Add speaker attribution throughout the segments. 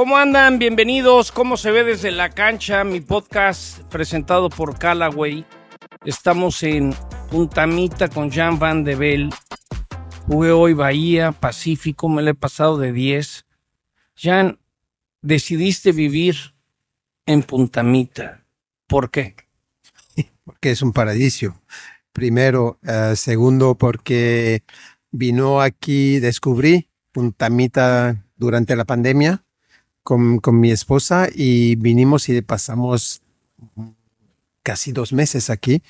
Speaker 1: ¿Cómo andan? Bienvenidos. ¿Cómo se ve desde la cancha? Mi podcast presentado por Callaway. Estamos en Puntamita con Jan Van de Bell. Jugué hoy Bahía, Pacífico, me lo he pasado de 10. Jan, decidiste vivir en Puntamita. ¿Por qué?
Speaker 2: Porque es un paraíso. Primero, eh, segundo, porque vino aquí, descubrí Puntamita durante la pandemia con, con mi esposa y vinimos y pasamos casi dos meses aquí.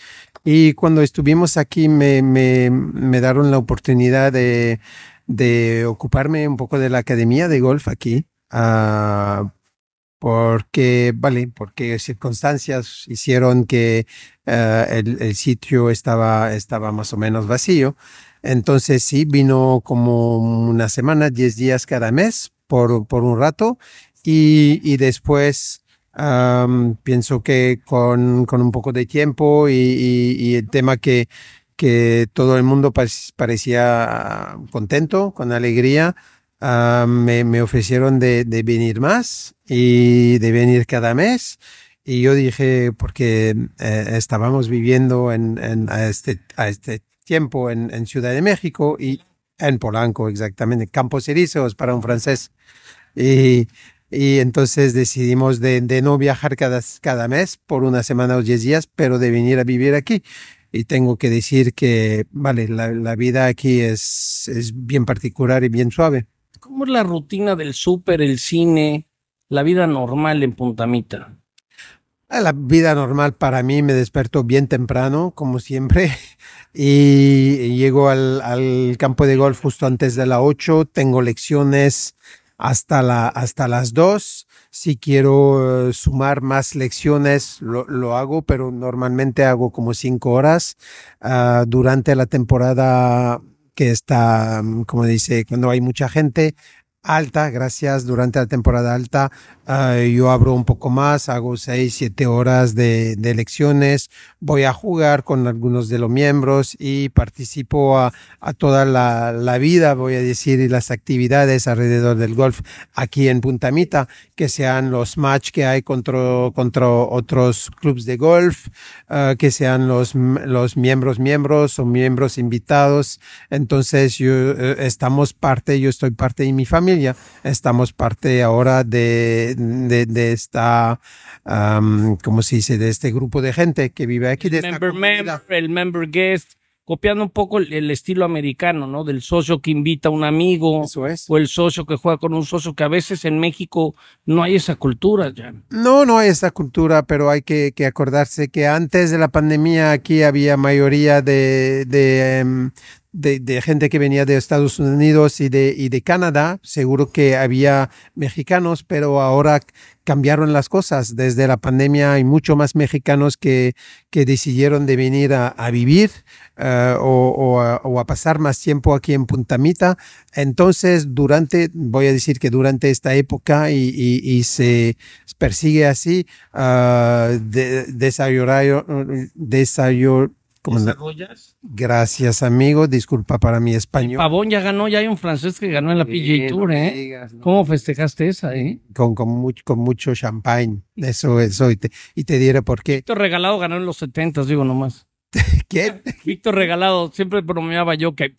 Speaker 2: Y cuando estuvimos aquí me, me, me dieron la oportunidad de, de, ocuparme un poco de la academia de golf aquí. Uh, porque, vale, porque circunstancias hicieron que uh, el, el, sitio estaba, estaba más o menos vacío. Entonces sí, vino como una semana, diez días cada mes por, por un rato y, y después um, pienso que con, con, un poco de tiempo y, y, y el tema que, que todo el mundo parecía contento, con alegría, uh, me, me, ofrecieron de, de, venir más y de venir cada mes. Y yo dije, porque eh, estábamos viviendo en, en, a, este, a este tiempo en, en, Ciudad de México y en Polanco, exactamente, Campos Elíseos para un francés. Y, y entonces decidimos de, de, no viajar cada, cada mes por una semana o diez días, pero de venir a vivir aquí. Y tengo que decir que, vale, la, la vida aquí es, es bien particular y bien suave.
Speaker 1: ¿Cómo es la rutina del súper, el cine, la vida normal en Puntamita?
Speaker 2: La vida normal para mí me desperto bien temprano, como siempre, y llego al, al campo de golf justo antes de las 8, tengo lecciones hasta, la, hasta las 2. Si quiero uh, sumar más lecciones, lo, lo, hago, pero normalmente hago como 5 horas uh, durante la temporada que está, como dice, cuando hay mucha gente, alta, gracias, durante la temporada alta uh, yo abro un poco más, hago seis, siete horas de, de, lecciones, voy a jugar con algunos de los miembros y participo a, a toda la, la, vida, voy a decir, y las actividades alrededor del golf aquí en Puntamita, que sean los match que hay contra, contra otros clubes de golf, uh, que sean los, los miembros miembros o miembros invitados. Entonces yo uh, estamos parte, yo estoy parte de mi familia, estamos parte ahora de de, de esta, um, ¿cómo se dice? De este grupo de gente que vive aquí. De
Speaker 1: el, member, member, el member guest, copiando un poco el, el, estilo americano, ¿no? Del socio que invita a un amigo.
Speaker 2: Eso es.
Speaker 1: O el socio que juega con un socio, que a veces en México no hay esa cultura ya.
Speaker 2: No, no hay esa cultura, pero hay que, que acordarse que antes de la pandemia aquí había mayoría de, de, um, de, de, gente que venía de Estados Unidos y de, y de Canadá. Seguro que había mexicanos, pero ahora cambiaron las cosas. Desde la pandemia hay mucho más mexicanos que, que decidieron de venir a, a vivir uh, o, o, a, o, a, pasar más tiempo aquí en Puntamita. Entonces, durante, voy a decir que durante esta época y, y, y se persigue así, uh, de, desarrollar, desarrollar
Speaker 1: ¿Cómo ¿Desarrollas?
Speaker 2: Gracias, amigo. Disculpa para mi español.
Speaker 1: Pavón ya ganó, ya hay un francés que ganó en la PGA Tour, ¿eh? Digas, no. ¿Cómo festejaste esa, eh?
Speaker 2: Con, con, mucho, con mucho champagne. Eso, eso. Y te, y te diré por qué.
Speaker 1: Víctor Regalado ganó en los 70, digo nomás.
Speaker 2: ¿Quién?
Speaker 1: Víctor Regalado, siempre bromeaba yo que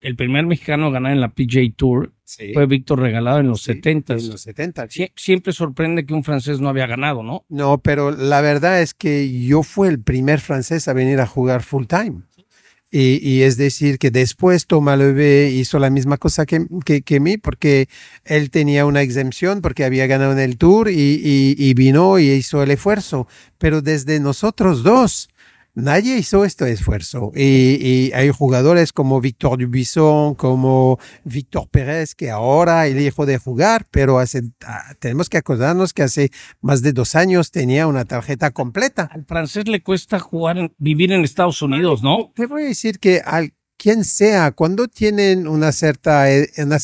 Speaker 1: el primer mexicano a ganar en la PGA Tour sí. fue Víctor Regalado en los
Speaker 2: sí,
Speaker 1: 70.
Speaker 2: En los 70.
Speaker 1: Sie siempre sorprende que un francés no había ganado, ¿no?
Speaker 2: No, pero la verdad es que yo fui el primer francés a venir a jugar full time. Y, y, es decir, que después Thomas Leve hizo la misma cosa que, que, que, mí, porque él tenía una exempción, porque había ganado en el Tour y, y, y vino y hizo el esfuerzo. Pero desde nosotros dos, nadie hizo este esfuerzo. Y, y, hay jugadores como Víctor Dubuisson, como Víctor Pérez, que ahora elijo de jugar, pero hace, tenemos que acordarnos que hace más de dos años tenía una tarjeta completa.
Speaker 1: Al francés le cuesta jugar, vivir en Estados Unidos, ¿no?
Speaker 2: Te voy a decir que al quien sea, cuando tienen una cierta, e, una,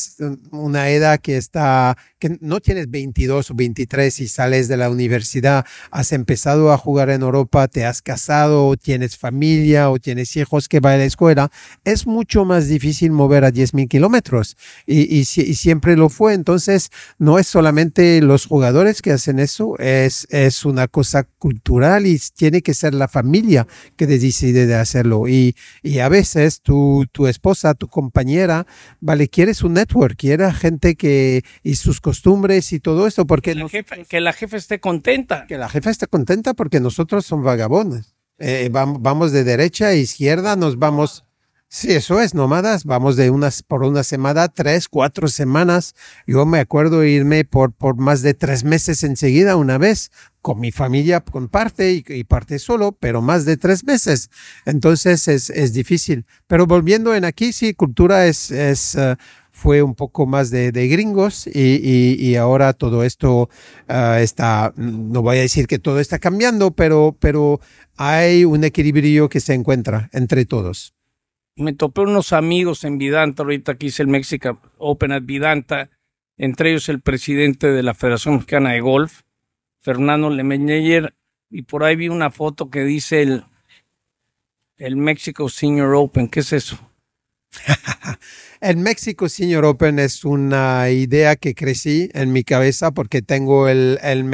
Speaker 2: una, edad que está, que no tienes 22 o 23 y sales de la universidad, has empezado a jugar en Europa, te has casado, o tienes familia o tienes hijos que van a la escuela, es mucho más difícil mover a 10 mil kilómetros y, y, y, siempre lo fue. Entonces, no es solamente los jugadores que hacen eso, es, es una cosa cultural y tiene que ser la familia que decide de hacerlo. Y, y a veces tú tu, esposa, tu compañera, vale, quieres un network, quiere gente que, y sus costumbres y todo esto, porque...
Speaker 1: La que la jefa esté contenta.
Speaker 2: Que la jefa esté contenta porque nosotros somos vagabondos. Eh, vamos de derecha a izquierda, nos vamos Sí, eso es, nómadas. Vamos de unas por una semana, tres, cuatro semanas. Yo me acuerdo irme por, por más de tres meses enseguida una vez, con mi familia con parte y, parte solo, pero más de tres meses. Entonces es, es difícil. Pero volviendo en aquí, sí, cultura es, es uh, fue un poco más de, de gringos y, y, y, ahora todo esto uh, está, no voy a decir que todo está cambiando, pero, pero hay un equilibrio que se encuentra entre todos
Speaker 1: me topé unos amigos en Vidanta, ahorita aquí hice el Mexican Open at Vidanta, entre ellos el presidente de la Federación Mexicana de Golf, Fernando Lemeyer, y por ahí vi una foto que dice el, el Mexico Senior Open. ¿Qué es eso?
Speaker 2: el México Senior Open es una idea que crecí en mi cabeza porque tengo el, el,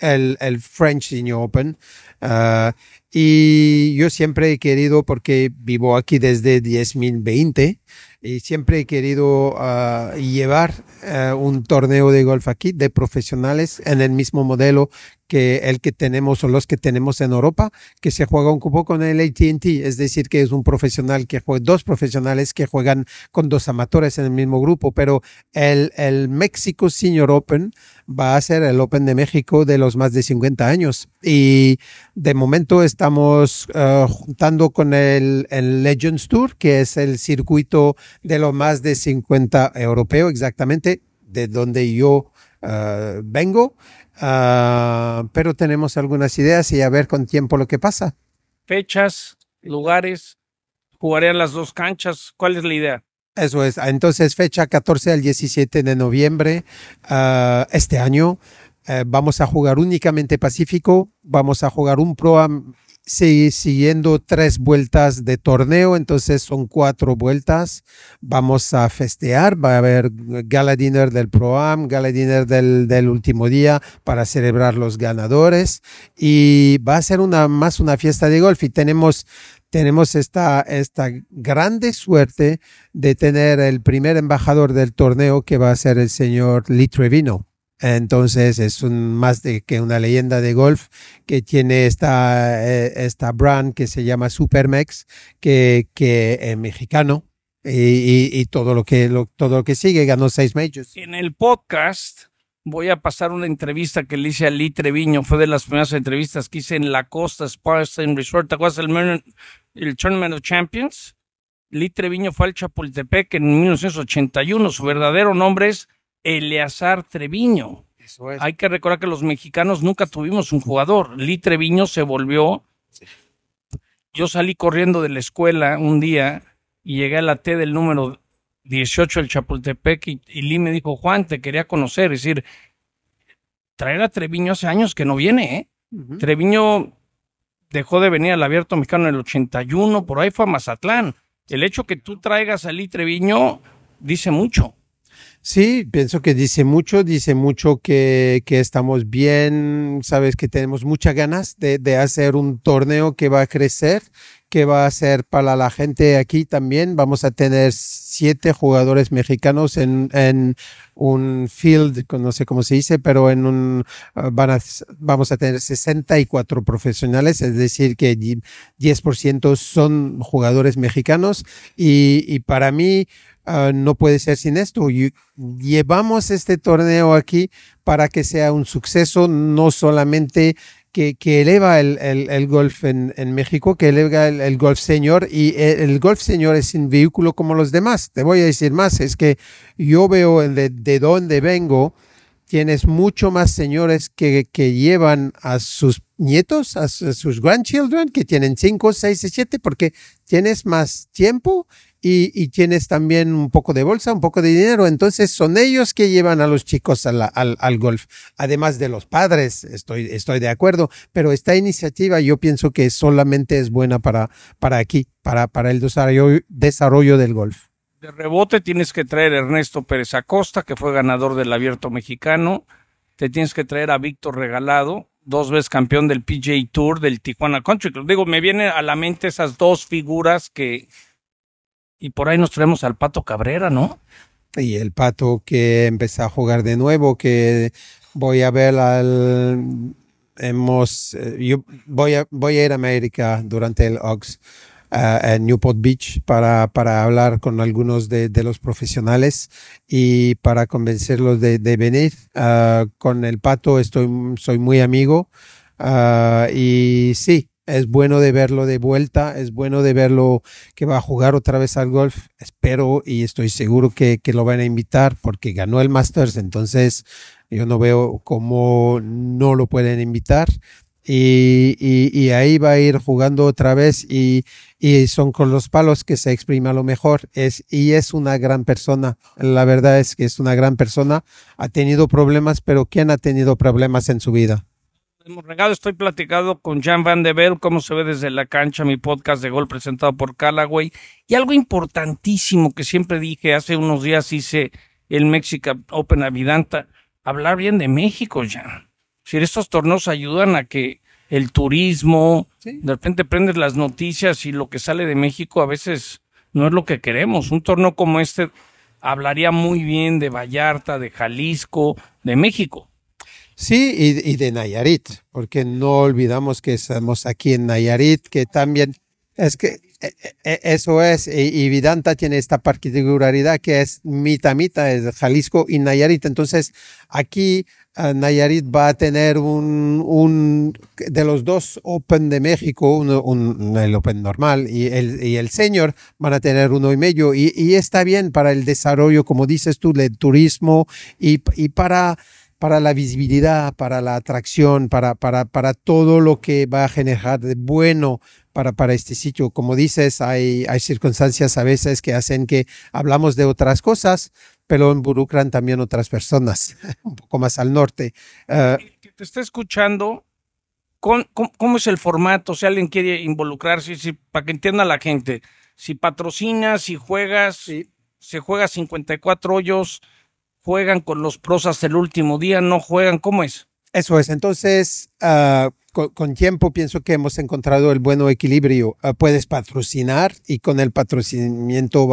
Speaker 2: el, el French Senior Open. Uh, y yo siempre he querido, porque vivo aquí desde 10.020, y siempre he querido uh, llevar uh, un torneo de golf aquí de profesionales en el mismo modelo que el que tenemos o los que tenemos en Europa, que se juega un poco con el ATT, es decir, que es un profesional que juega, dos profesionales que juegan con dos en el mismo grupo, pero el, el México Senior Open va a ser el Open de México de los más de 50 años y de momento estamos uh, juntando con el, el Legends Tour, que es el circuito de los más de 50 europeo, exactamente de donde yo uh, vengo, uh, pero tenemos algunas ideas y a ver con tiempo lo que pasa.
Speaker 1: Fechas, lugares, jugarían las dos canchas, ¿cuál es la idea?
Speaker 2: Eso es, entonces fecha 14 al 17 de noviembre uh, este año. vamos a jugar únicamente Pacífico, vamos a jugar un Pro siguiendo tres vueltas de torneo, entonces son cuatro vueltas. Vamos a festear, va a haber gala dinner del Pro-Am, gala dinner del, del, último día para celebrar los ganadores y va a ser una más una fiesta de golf y tenemos tenemos esta, esta grande suerte de tener el primer embajador del torneo que va a ser el señor Lee Trevino. Entonces es un, más de que una leyenda de golf que tiene esta, eh, esta brand que se llama Supermex, que, que es mexicano y, y, todo, lo que, todo lo que sigue, ganó seis majors.
Speaker 1: En el podcast voy a pasar una entrevista que le hice a Lee Treviño, fue de las primeras entrevistas que hice en La Costa and Resort, ¿te acuerdas el, el Tournament of Champions? Lee Treviño fue al Chapultepec en 1981, su verdadero nombre es Eleazar Treviño. Eso es. Hay que recordar que los mexicanos nunca tuvimos un jugador. Lee Treviño se volvió. Yo salí corriendo de la escuela un día y llegué a la T del número 18 del Chapultepec y, y Lee me dijo, Juan, te quería conocer. Es decir, traer a Treviño hace años que no viene, ¿eh? Uh -huh. Treviño dejó de venir al abierto mexicano en el 81, por ahí fue a Mazatlán. El hecho que tú traigas a Lee dice mucho.
Speaker 2: Sí, pienso que dice mucho, dice mucho que, que estamos bien, sabes que tenemos muchas ganas de, de, hacer un torneo que va a crecer, que va a ser para la gente aquí también. Vamos a tener siete jugadores mexicanos en, un field, no sé cómo se dice, pero en un, uh, van a, vamos a tener 64 profesionales, es decir, que 10% son jugadores mexicanos y, para mí, Uh, no puede ser sin esto. Llevamos este torneo aquí para que sea un suceso, no solamente que, que eleva el, el, el golf en, en, México, que eleva el, el, golf señor y el, golf señor es un vehículo como los demás. Te voy a decir más, es que yo veo de, de dónde vengo tienes mucho más señores que, que llevan a sus nietos, a, sus grandchildren, que tienen 5, 6 y 7, porque tienes más tiempo y, tienes también un poco de bolsa, un poco de dinero. Entonces son ellos que llevan a los chicos al, al, golf, además de los padres, estoy, estoy de acuerdo, pero esta iniciativa yo pienso que solamente es buena para, para aquí, para, para el desarrollo, desarrollo del golf.
Speaker 1: De rebote tienes que traer a Ernesto Pérez Acosta, que fue ganador del Abierto Mexicano. Te tienes que traer a Víctor Regalado, dos veces campeón del PGA Tour del Tijuana Country Club. Digo, me vienen a la mente esas dos figuras que... Y por ahí nos traemos al Pato Cabrera, ¿no?
Speaker 2: Y el Pato que empezó a jugar de nuevo, que voy a ver al... Hemos... Eh, yo voy a, voy a ir a América durante el Ox en Newport Beach para, para hablar con algunos de, los profesionales y para convencerlos de, de venir. Uh, con el pato estoy, soy muy amigo uh, y sí, es bueno de verlo de vuelta, es bueno de verlo que va a jugar otra vez al golf. Espero y estoy seguro que, que lo van a invitar porque ganó el Masters, entonces yo no veo cómo no lo pueden invitar. Y, y, ahí va a ir jugando otra vez y, y, son con los palos que se exprime a lo mejor. Es, y es una gran persona. La verdad es que es una gran persona. Ha tenido problemas, pero ¿quién ha tenido problemas en su vida?
Speaker 1: Hemos regado, estoy platicando con Jan Van de Bell, cómo se ve desde la cancha, mi podcast de gol presentado por Callaway. Y algo importantísimo que siempre dije, hace unos días hice el Mexican Open Avidanta, hablar bien de México, Jan si estos torneos ayudan a que el turismo, sí. de repente prendes las noticias y lo que sale de México a veces no es lo que queremos. Un torneo como este hablaría muy bien de Vallarta, de Jalisco, de México.
Speaker 2: Sí, y, y de Nayarit, porque no olvidamos que estamos aquí en Nayarit, que también es que eso es, y, Vidanta tiene esta particularidad que es mitad mitad, es Jalisco y Nayarit. Entonces, aquí Nayarit va a tener un, un, de los dos Open de México, un, un, el Open normal y el, y el Senior van a tener uno y medio y, y está bien para el desarrollo, como dices tú, del turismo y, y para, para la visibilidad, para la atracción, para, para, para todo lo que va a generar de bueno para, para este sitio. Como dices, hay, hay circunstancias a veces que hacen que hablamos de otras cosas, pero involucran también otras personas, un poco más al norte.
Speaker 1: Uh, que te está escuchando, ¿cómo, ¿cómo, es el formato? Si alguien quiere involucrarse, si, para que entienda la gente, si patrocinas, si juegas, sí. se juega 54 hoyos, juegan con los prosas el último día, no juegan, ¿cómo es?
Speaker 2: Eso es, entonces, uh, con, tiempo pienso que hemos encontrado el buen equilibrio. Uh, puedes patrocinar y con el patrocinamiento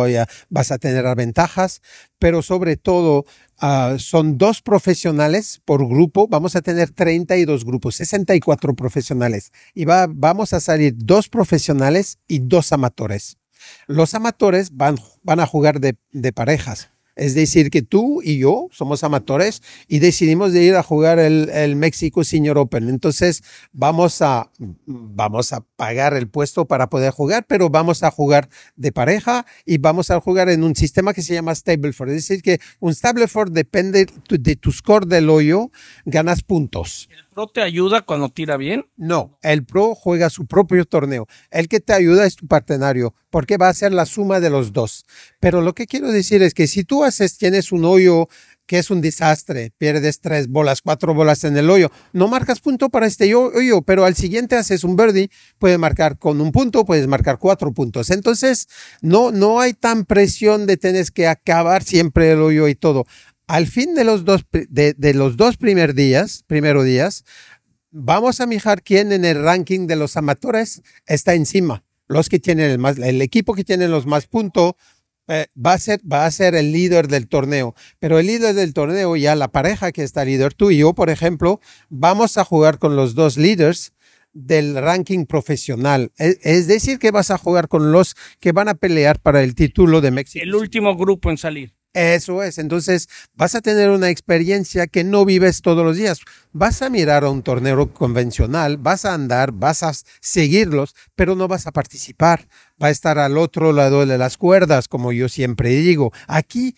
Speaker 2: vas a tener ventajas, pero sobre todo uh, son dos profesionales por grupo. Vamos a tener 32 grupos, 64 profesionales y va, vamos a salir dos profesionales y dos amatores. Los amatores van, van a jugar de parejas. Es decir, que tú y yo somos amatores y decidimos de ir a jugar el, el México Senior Open. Entonces vamos a, vamos a pagar el puesto para poder jugar, pero vamos a jugar de pareja y vamos a jugar en un sistema que se llama Stableford. Es decir, que un Stableford depende de tu score del hoyo, ganas puntos.
Speaker 1: ¿El pro te ayuda cuando tira bien?
Speaker 2: No, el pro juega su propio torneo. El que te ayuda es tu partenario, porque va a ser la suma de los dos. Pero lo que quiero decir es que si tú haces, tienes un hoyo que es un desastre, pierdes tres bolas, cuatro bolas en el hoyo, no marcas punto para este hoyo, pero al siguiente haces un birdie, puedes marcar con un punto, puedes marcar cuatro puntos. Entonces, no, no hay tan presión de tener que acabar siempre el hoyo y todo. Al fin de los dos, de, los dos primeros días, primero días, vamos a mirar quién en el ranking de los amateurs está encima. Los que tienen el más, el equipo que tiene los más puntos, eh, va a ser va a ser el líder del torneo, pero el líder del torneo ya la pareja que está líder tú y yo, por ejemplo, vamos a jugar con los dos líderes del ranking profesional. Es, es, decir, que vas a jugar con los que van a pelear para el título de México.
Speaker 1: El último grupo en salir.
Speaker 2: Eso es, entonces vas a tener una experiencia que no vives todos los días. Vas a mirar a un torneo convencional, vas a andar, vas a seguirlos, pero no vas a participar. Va a estar al otro lado de las cuerdas, como yo siempre digo. Aquí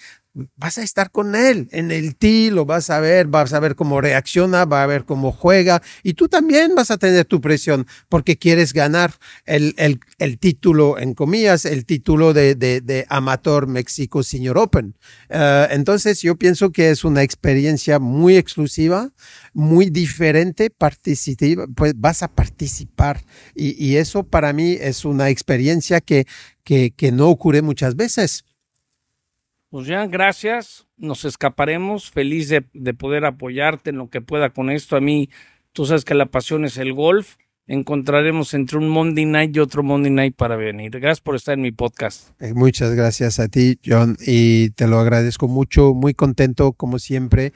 Speaker 2: vas a estar con él en el ti, lo vas a ver, vas a ver cómo reacciona, va a ver cómo juega y tú también vas a tener tu presión porque quieres ganar el, el, el título, en comillas, el título de, de, de Amateur México Senior Open. Uh, entonces yo pienso que es una experiencia muy exclusiva, muy diferente, participativa, pues vas a participar y, y eso para mí es una experiencia que, que, que no ocurre muchas veces.
Speaker 1: Pues ya, gracias. Nos escaparemos. Feliz de, de, poder apoyarte en lo que pueda con esto. A mí, tú sabes que la pasión es el golf. Encontraremos entre un Monday night y otro Monday night para venir. Gracias por estar en mi podcast.
Speaker 2: Eh, muchas gracias a ti, John, y te lo agradezco mucho. Muy contento, como siempre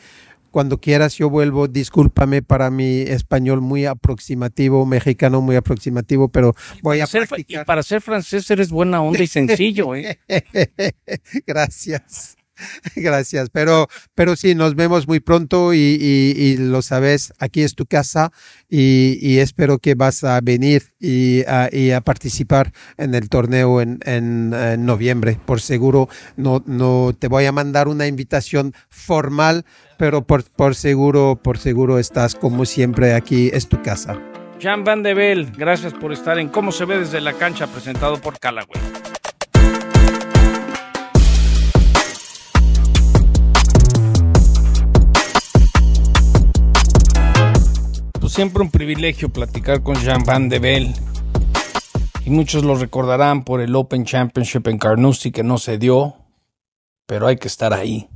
Speaker 2: cuando quieras yo vuelvo, discúlpame para mi español muy aproximativo, mexicano muy aproximativo, pero voy a
Speaker 1: ser,
Speaker 2: practicar.
Speaker 1: Y para ser francés eres buena onda y sencillo, ¿eh?
Speaker 2: Gracias. Gracias, pero, pero sí, nos vemos muy pronto y, y, y lo sabes, aquí es tu casa y, y, espero que vas a venir y a, a participar en el torneo en, en, en, noviembre. Por seguro, no, no te voy a mandar una invitación formal, pero por, por seguro, por seguro estás como siempre aquí, es tu casa.
Speaker 1: Jan Van de Bell, gracias por estar en Cómo se ve desde la cancha, presentado por Callaway. Siempre un privilegio platicar con Jean Van de Bell. Y muchos lo recordarán por el Open Championship en Carnoustie que no se dio, pero hay que estar ahí.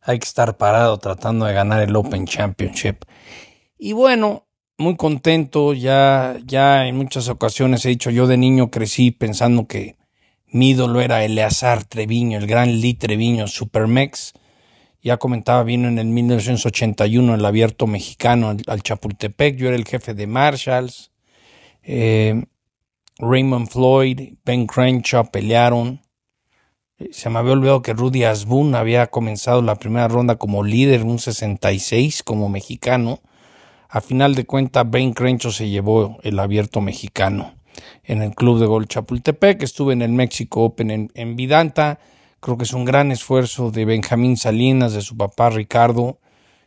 Speaker 1: Hay que estar parado tratando de ganar el Open Championship. Y bueno, muy contento, ya, ya en muchas ocasiones he dicho, yo de niño crecí pensando que mi ídolo era Eleazar Treviño, el gran Lee Treviño, Supermex ya comentaba, vino en el 1981 el abierto mexicano al, Chapultepec, yo era el jefe de Marshalls, eh, Raymond Floyd, Ben Crenshaw pelearon, se me había olvidado que Rudy Asbun había comenzado la primera ronda como líder, un 66 como mexicano, a final de cuentas Ben Crenshaw se llevó el abierto mexicano en el Club de Gol Chapultepec, estuve en el México Open en, en Vidanta, Creo que es un gran esfuerzo de Benjamín Salinas, de su papá Ricardo,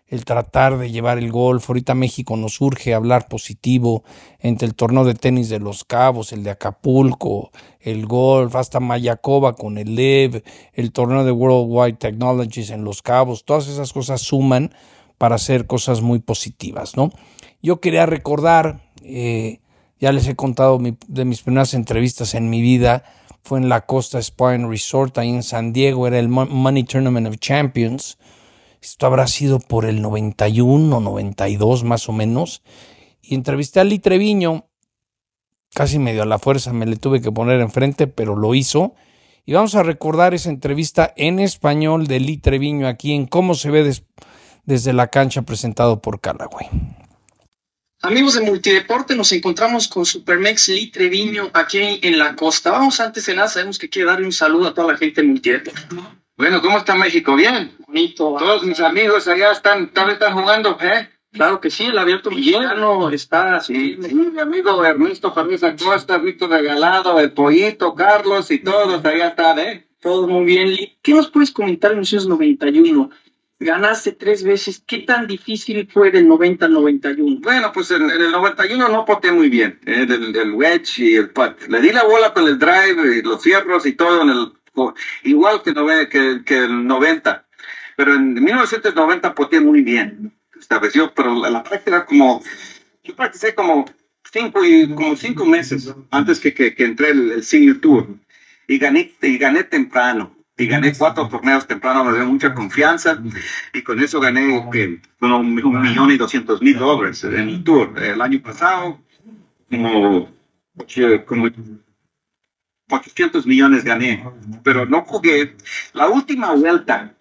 Speaker 1: el tratar de llevar el golf. Ahorita México nos urge hablar positivo entre el torneo de tenis de Los Cabos, el de Acapulco, el golf, hasta Mayacoba con el LEV, el torneo de Worldwide Technologies en Los Cabos. Todas esas cosas suman para hacer cosas muy positivas, ¿no? Yo quería recordar, eh, ya les he contado mi, de mis primeras entrevistas en mi vida, fue en la Costa Spine Resort, ahí en San Diego, era el Money Tournament of Champions. Esto habrá sido por el 91 o 92 más o menos. Y entrevisté a Lee Treviño, casi medio a la fuerza me le tuve que poner enfrente, pero lo hizo. Y vamos a recordar esa entrevista en español de Lee Treviño aquí en Cómo se ve des desde la cancha presentado por Callaway.
Speaker 3: Amigos de Multideporte, nos encontramos con Supermex Lee Treviño aquí en la costa. Vamos antes de nada, sabemos que quiere darle un saludo a toda la gente de Multideporte.
Speaker 4: Bueno, ¿cómo está México? Bien.
Speaker 3: Bonito.
Speaker 4: Todos mis amigos allá están, tal están jugando, ¿eh?
Speaker 3: Claro que sí, el abierto mexicano está
Speaker 4: así. Sí, mi amigo Ernesto Fernández Acosta, Víctor Regalado, el Pollito, Carlos y todos allá están, ¿eh?
Speaker 3: Todo muy bien. ¿Qué nos puedes comentar en 1991? Ganaste tres veces. ¿Qué tan difícil fue del 90 al 91?
Speaker 4: Bueno, pues en, en el 91 no poté muy bien. ¿eh? El, el, wedge y el putt. Le di la bola con el drive y los fierros y todo en el, igual que, que, que el 90. Pero en 1990 poté muy bien. Estableció, pero la, la práctica como, yo practicé como cinco, y, como cinco meses antes que, que, que entré el, el Senior Tour. Y gané, y gané temprano y gané cuatro torneos temprano, me dio mucha confianza y con eso gané bueno, un, un, millón y doscientos mil dólares en el tour. El año pasado, como, como 800 millones gané, pero no jugué. La última vuelta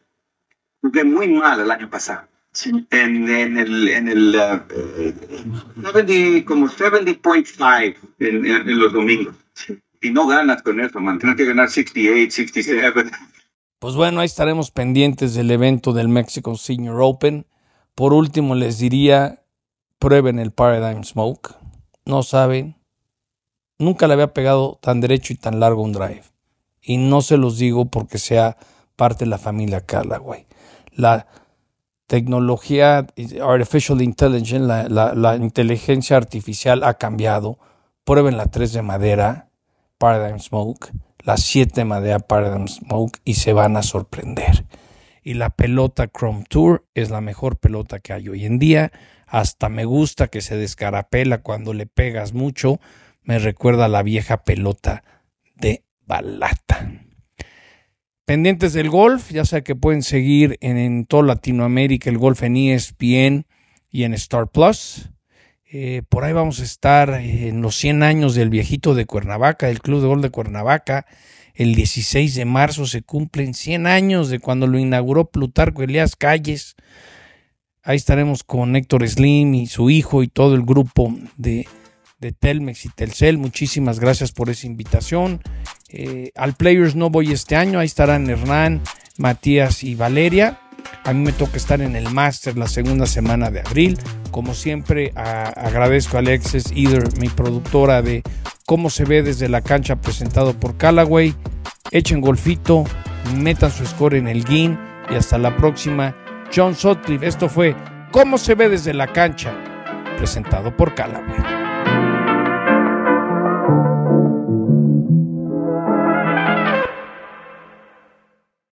Speaker 4: jugué muy mal el año pasado. Sí. En, en el, en el uh, 70, como 70.5 en, en, en los domingos. Sí y no ganas con eso, man. Tienes que ganar 68, 67.
Speaker 1: Pues bueno, ahí estaremos pendientes del evento del Mexico Senior Open. Por último, les diría, prueben el Paradigm Smoke. No saben, nunca le había pegado tan derecho y tan largo un drive. Y no se los digo porque sea parte de la familia Callaway. La tecnología artificial intelligence, la, la, inteligencia artificial ha cambiado. Prueben la 3 de madera, Paradigm Smoke, la 7 de madera Paradigm Smoke y se van a sorprender. Y la pelota Chrome Tour es la mejor pelota que hay hoy en día. Hasta me gusta que se descarapela cuando le pegas mucho. Me recuerda a la vieja pelota de balata. Pendientes del golf, ya sea que pueden seguir en, en toda Latinoamérica el golf en ESPN y en Star Plus. Eh, por ahí vamos a estar en los 100 años del viejito de Cuernavaca, del Club de Golf de Cuernavaca. El 16 de marzo se cumplen 100 años de cuando lo inauguró Plutarco Elías Calles. Ahí estaremos con Héctor Slim y su hijo y todo el grupo de, de Telmex y Telcel. Muchísimas gracias por esa invitación. Eh, al Players no voy este año. Ahí estarán Hernán, Matías y Valeria. A mí me toca estar en el Master la segunda semana de abril. Como siempre, agradezco a Alexis Either, mi productora de Cómo se ve desde la cancha presentado por Callaway. Echen golfito, metan su score en el GIN y hasta la próxima. John Sutcliffe, esto fue Cómo se ve desde la cancha presentado por Callaway.